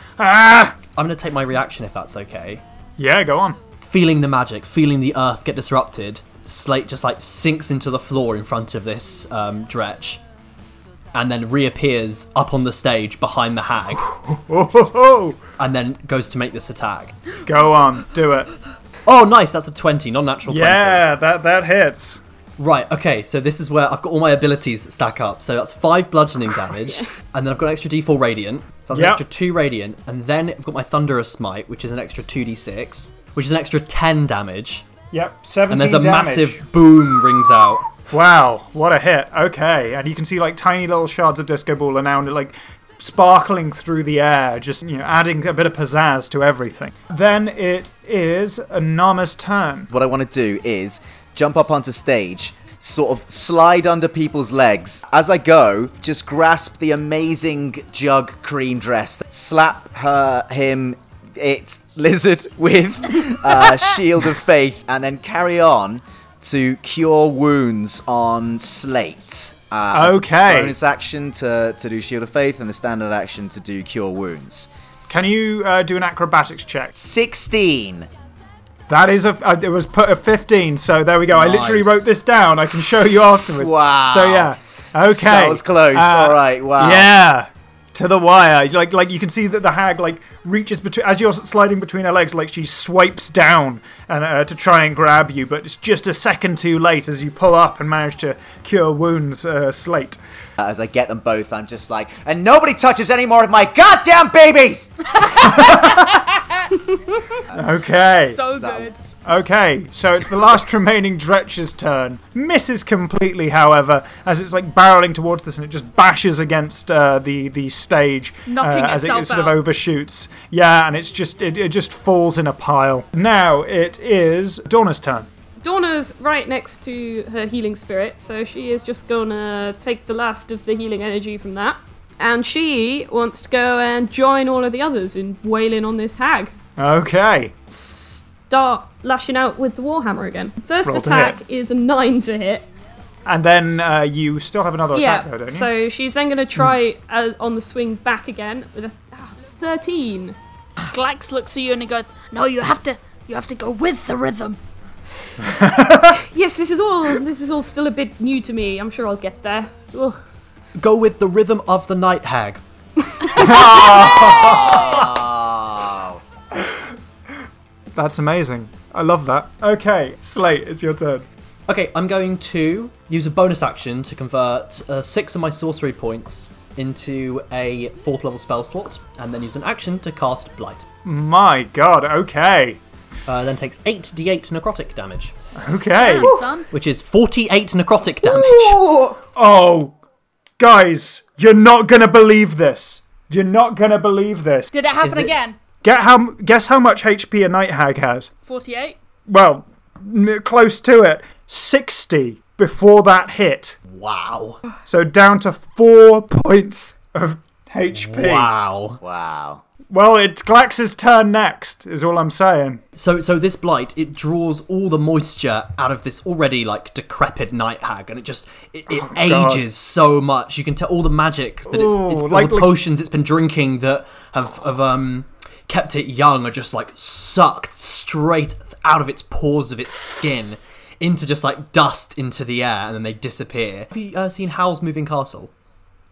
I'm going to take my reaction if that's okay. Yeah, go on. feeling the magic, feeling the earth get disrupted, Slate just like sinks into the floor in front of this um, Dretch, and then reappears up on the stage behind the hag, ho, ho. and then goes to make this attack. Go on, do it. Oh, nice! That's a twenty, non-natural twenty. Yeah, that that hits. Right. Okay. So this is where I've got all my abilities stack up. So that's five bludgeoning damage, and then I've got an extra D4 radiant. So that's Yep. an extra two radiant, and then I've got my thunderous smite, which is an extra two D6, which is an extra ten damage, Yep, 17 and there's a damage. massive boom rings out. Wow, what a hit. Okay, and you can see like tiny little shards of disco ball are now like sparkling through the air, just you know, adding a bit of pizzazz to everything. Then it is a Nama's turn. what I want to do is jump up onto stage, sort of slide under people's legs. As I go, just grasp the amazing jug cream dress, slap her, him, it, lizard with uh, Shield of Faith, and then carry on to cure wounds on Slate. Uh, Okay. bonus action to, to do Shield of Faith and a standard action to do Cure Wounds. Can you uh, do an acrobatics check? 16. That is a. Uh, it was put a 15, so there we go. I literally wrote this down. I can show you afterwards. Wow. So yeah. Okay. That was close. Uh, All right. Wow. Yeah. To the wire, like like you can see that the hag like reaches between as you're sliding between her legs, like she swipes down and uh, to try and grab you, but it's just a second too late as you pull up and manage to cure wounds. Uh, slate. As I get them both, I'm just like, and nobody touches any more of my goddamn babies! Okay. So So- good. Okay, so it's the last remaining Dretch's turn. Misses completely, however, as it's like barreling towards this and it just bashes against uh, the the stage Knocking uh, as it sort of overshoots. Yeah, and it's just it, it just falls in a pile. Now it is Dorna's turn. Dorna's right next to her healing spirit, so she is just gonna take the last of the healing energy from that. And she wants to go and join all of the others in wailing on this hag. Okay, Start lashing out with the Warhammer again. First Roll to attack is a 9 to hit. and then uh, you still have another attack, though, don't you? so she's then going to try uh, on the swing back again with a ah, 13. Glax looks at you and he goes, No, you have to. You have to go with the rhythm. Yes, this is all this is all still a bit new to me. I'm sure I'll get there. Ugh. Go with the rhythm of the night hag. That's amazing. I love that. Okay, Slate, it's your turn. Okay, I'm going to use a bonus action to convert uh, six of my sorcery points into a fourth level spell slot, and then use an action to cast Blight. My God. Okay. Uh, then takes 8d8 necrotic damage, Okay. Son. which is 48 necrotic damage. Oh, guys, you're not gonna believe this. You're not gonna believe this. Did it happen Is it- again? Get how? Guess how much HP a night hag has? 48? Well, close to it. Sixty before that hit. Wow. So down to four points of HP. Wow. Wow. Well, it's Glax's turn next. Is all I'm saying. So, so this blight it draws all the moisture out of this already like decrepit night hag, and it just it, it God. ages so much. You can tell all the magic that it's, Ooh, it's all like- the like- potions it's been drinking that have have um kept it young are just like sucked straight out of its pores of its skin into just like dust into the air, and then they disappear. Have you uh, seen Howl's Moving Castle?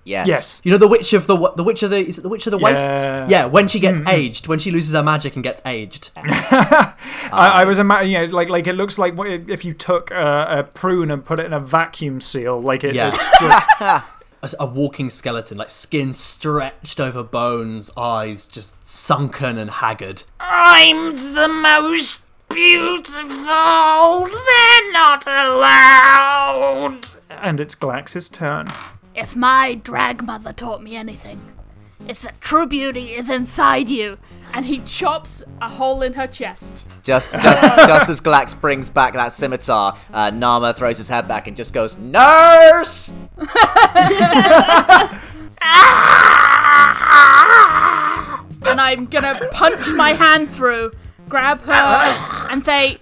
Yes. Yes. You know the witch of the the witch of the is it the witch of the wastes? Yeah. Mm-hmm. Yeah, when she gets aged, when she loses her magic and gets aged. I, I was imagining, you know, like like it looks like if you took a, a prune and put it in a vacuum seal, like it, Yeah. it's just a, a walking skeleton, like skin stretched over bones, eyes just sunken and haggard. I'm the most beautiful. They're not allowed. and it's Glax's turn. If my drag mother taught me anything, it's that true beauty is inside you. And he chops a hole in her chest. Just, just, just as Glax brings back that scimitar, uh, Nama throws his head back and just goes, "Nurse!" And I'm gonna punch my hand through, grab her, and say,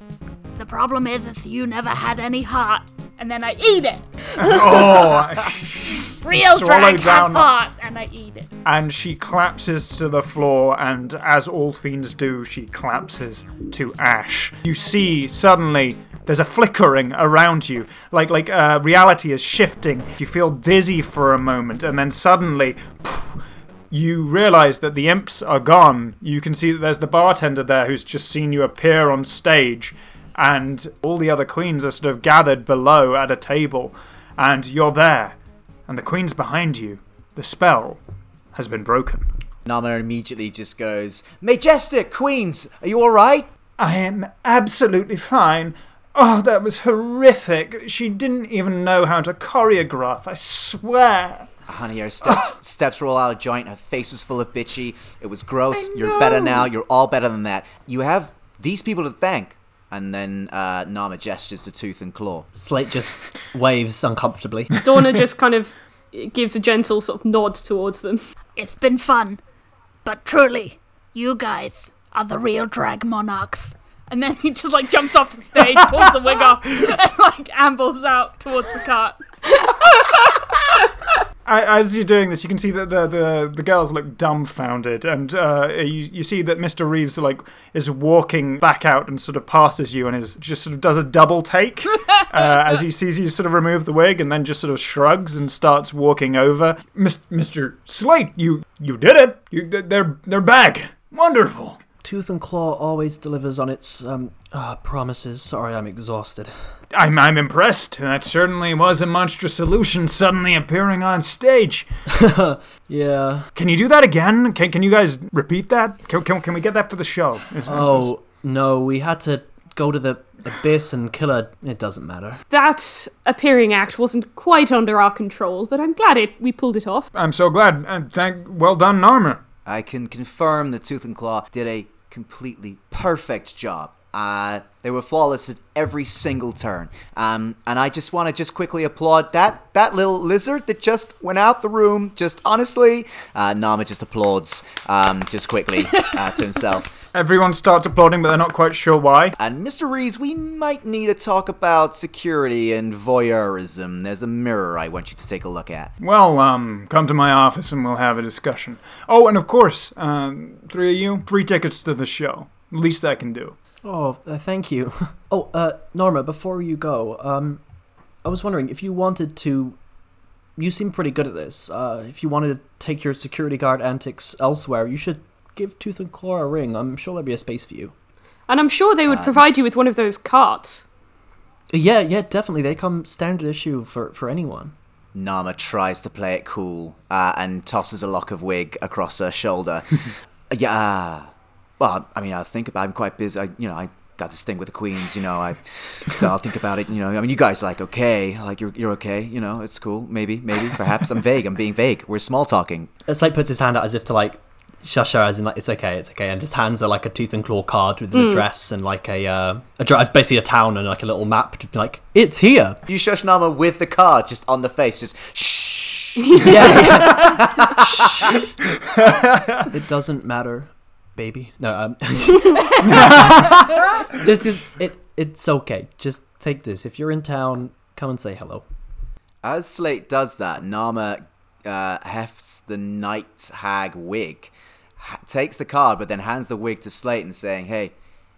The problem is, is you never had any heart. And then I eat it. Oh, Real Swallow drag down- heart. And I eat it. and she collapses to the floor, and as all fiends do, she collapses to ash. You see suddenly there's a flickering around you, like like uh, reality is shifting. You feel dizzy for a moment, and then suddenly. You realize that the imps are gone. You can see that there's the bartender there who's just seen you appear on stage, and all the other queens are sort of gathered below at a table, and you're there, and the queen's behind you. The spell has been broken. Nama immediately just goes, "Majestic Queens, are you all right?" I am absolutely fine. Oh, that was horrific. She didn't even know how to choreograph, I swear. Ah, honey, her steps, steps were all out of joint. Her face was full of bitchy. It was gross. You're better now. You're all better than that. You have these people to thank. And then uh, Nama gestures to Tooth and Claw. Slate just waves uncomfortably. Dorna just kind of gives a gentle sort of nod towards them. It's been fun. But truly, you guys are the real drag monarchs. And then he just like jumps off the stage, pulls the wig off, and like ambles out towards the cart. I, as you're doing this, you can see that the, the, the girls look dumbfounded, and uh, you, you see that Mr. Reeves like is walking back out and sort of passes you and is just sort of does a double take uh, as he sees you sort of remove the wig, and then just sort of shrugs and starts walking over. Mis- Mr. Slate, you you did it. You they're they're back. Wonderful. Tooth and Claw always delivers on its um, uh, promises. Sorry, I'm exhausted. I'm I'm impressed. That certainly was a monstrous solution suddenly appearing on stage. Yeah. Can you do that again? Can, can you guys repeat that? Can, can, can we get that for the show? Oh no, we had to go to the abyss and kill her. It doesn't matter. That appearing act wasn't quite under our control, but I'm glad it we pulled it off. I'm so glad. And thank, well done, Nama. I can confirm that Tooth and Claw did a completely perfect job. Uh, they were flawless at every single turn. Um, and I just want to just quickly applaud that that little lizard that just went out the room. Just honestly, uh, Nama just applauds um, just quickly uh, to himself. Everyone starts applauding, but they're not quite sure why. And Mr. Rees, we might need to talk about security and voyeurism. There's a mirror I want you to take a look at. Well, um, come to my office and we'll have a discussion. Oh, and of course, um, three of you, free tickets to the show. Least I can do. Oh, uh, thank you. Oh, uh, Norma, before you go, um, I was wondering if you wanted to. You seem pretty good at this. Uh, if you wanted to take your security guard antics elsewhere, you should give Tooth and Claw a ring. I'm sure there'd be a space for you. And I'm sure they would Um, provide you with one of those carts. Yeah, yeah, definitely. They come standard issue for, for anyone. Nama tries to play it cool uh, and tosses a lock of wig across her shoulder. yeah. Well, I mean, I'll think about. it. I'm quite busy. I, you know, I got this thing with the queens. You know, I, I'll think about it. You know, I mean, you guys are like okay, like you're you're okay. You know, it's cool. Maybe, maybe, perhaps. I'm vague. I'm being vague. We're small talking. It's like puts his hand out as if to like shush her, as in like it's okay, it's okay, and his hands are like a tooth and claw card with an address and like a uh, a basically a town and like a little map to be like it's here. You shush Nama with the card just on the face, just shh. Yeah. it doesn't matter, baby. No, um, this is it. It's okay. Just take this. If you're in town, come and say hello. As Slate does that, Nama uh, hefts the night hag wig, ha- takes the card, but then hands the wig to Slate and saying, "Hey,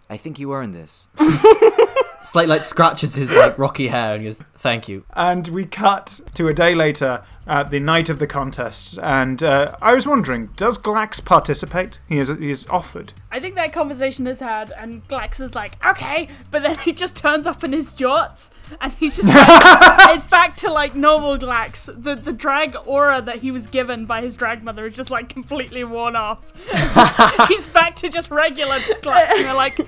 I think you earned this." Slate like scratches his like rocky hair and goes, "Thank you." And we cut to a day later at the night of the contest. And uh, I was wondering, does Glax participate? He is, he is offered. I think that conversation is had, and Glax is like, okay, but then he just turns up in his jorts, and he's just like, it's back to like normal Glax. The the drag aura that he was given by his drag mother is just like completely worn off. he's back to just regular Glax, and they're like,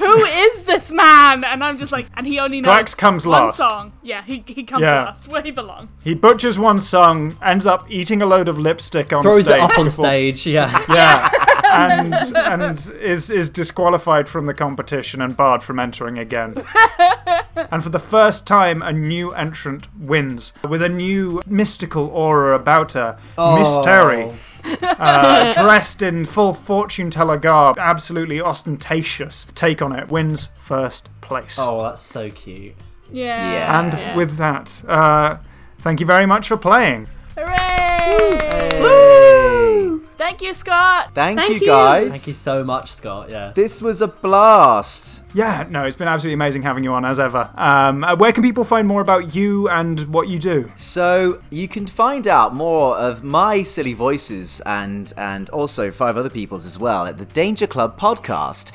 who is this man? And I'm just like, and he only knows Glax comes one last. song. Yeah, he he comes Yeah. last, where he belongs. He butchers one song, ends up eating a load of lipstick on Throws stage. it up on before- stage. Yeah. Yeah. and and is is disqualified from the competition and barred from entering again. and for the first time, a new entrant wins with a new mystical aura about her. Miss Terry, oh. Uh, dressed in full fortune teller garb, absolutely ostentatious take on it, wins first place. Oh, that's so cute. Yeah. Yeah. and yeah. with that, uh, thank you very much for playing. Hooray! Thank you, Scott. Thank, Thank you you. guys. Thank you so much, Scott. Yeah. This was a blast. Yeah, no, it's been absolutely amazing having you on as ever. Um, uh, where can people find more about you and what you do? So you can find out more of my silly voices and and also five other people's as well at the Danger Club podcast.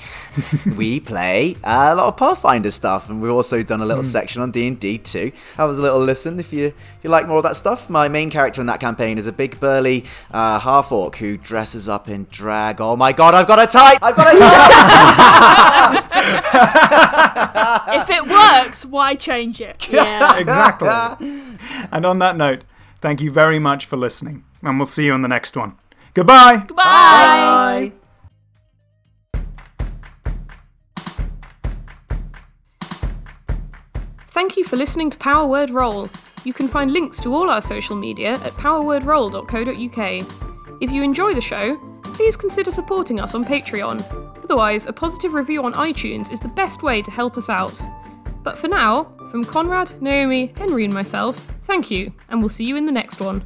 we play a lot of Pathfinder stuff, and we've also done a little section on D and D too. Have a little listen if you if you like more of that stuff. My main character in that campaign is a big burly uh, half orc who dresses up in drag. Oh my god, I've got a type! I've got a type! if it works, why change it? Yeah. Exactly. and on that note, thank you very much for listening, and we'll see you on the next one. Goodbye. Bye. Bye. Thank you for listening to Power Word Roll. You can find links to all our social media at powerwordroll.co.uk. If you enjoy the show, please consider supporting us on Patreon. Otherwise, a positive review on iTunes is the best way to help us out. But for now, from Conrad, Naomi, Henry, and myself, thank you, and we'll see you in the next one.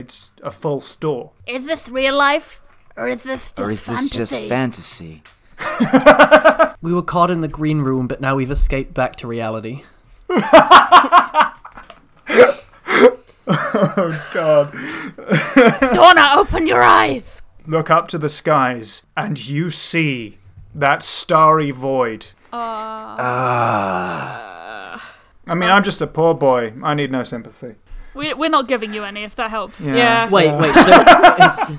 It's a false door. Is this real life? Or is this just Or is this just fantasy? Fantasy? We were caught in the green room, but now we've escaped back to reality. Oh, God. Donna, open your eyes! Look up to the skies, and you see that starry void. Ah. I mean, I'm just a poor boy. I need no sympathy. We, we're not giving you any, if that helps. Yeah. Wait, wait. So is,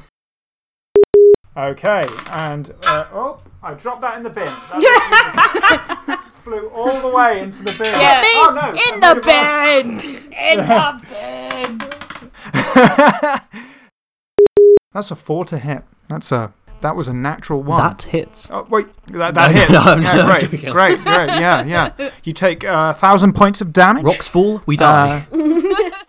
Okay, and uh, oh, I dropped that in the bin. That flew all the way into the bin. Yeah. Oh, no, In the made it worse. bin! In the bin! That's a four to hit. That's a that was a natural one. that hits. Oh wait, that, that No, hits. no, no, yeah, I'm great, great, great. Yeah, yeah. You take a uh, thousand points of damage. Rocks fall, we die. Uh,